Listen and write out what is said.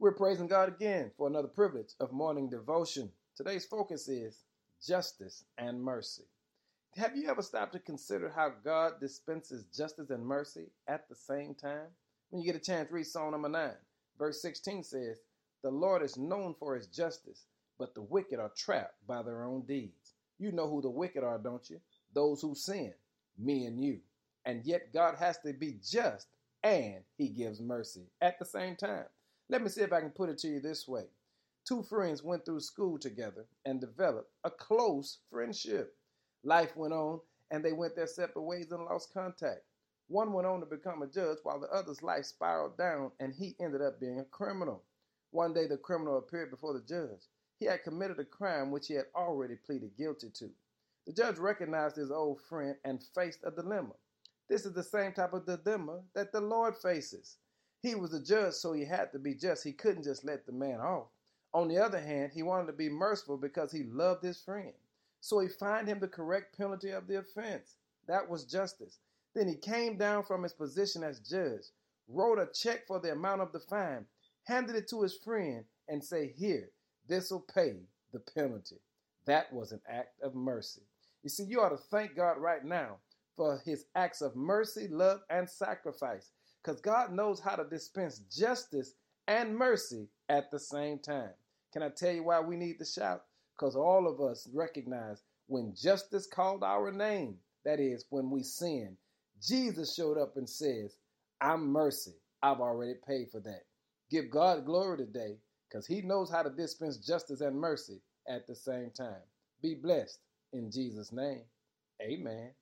We're praising God again for another privilege of morning devotion. Today's focus is justice and mercy. Have you ever stopped to consider how God dispenses justice and mercy at the same time? When you get a chance, read Psalm number 9. Verse 16 says, The Lord is known for his justice, but the wicked are trapped by their own deeds. You know who the wicked are, don't you? Those who sin, me and you. And yet God has to be just and he gives mercy at the same time. Let me see if I can put it to you this way. Two friends went through school together and developed a close friendship. Life went on, and they went their separate ways and lost contact. One went on to become a judge, while the other's life spiraled down, and he ended up being a criminal. One day, the criminal appeared before the judge. He had committed a crime which he had already pleaded guilty to. The judge recognized his old friend and faced a dilemma. This is the same type of dilemma that the Lord faces. He was a judge, so he had to be just. He couldn't just let the man off. On the other hand, he wanted to be merciful because he loved his friend. So he fined him the correct penalty of the offense. That was justice. Then he came down from his position as judge, wrote a check for the amount of the fine, handed it to his friend, and say, Here, this'll pay the penalty. That was an act of mercy. You see, you ought to thank God right now for his acts of mercy, love, and sacrifice because God knows how to dispense justice and mercy at the same time. Can I tell you why we need to shout? Because all of us recognize when justice called our name, that is, when we sin, Jesus showed up and says, I'm mercy. I've already paid for that. Give God glory today because he knows how to dispense justice and mercy at the same time. Be blessed in Jesus' name. Amen.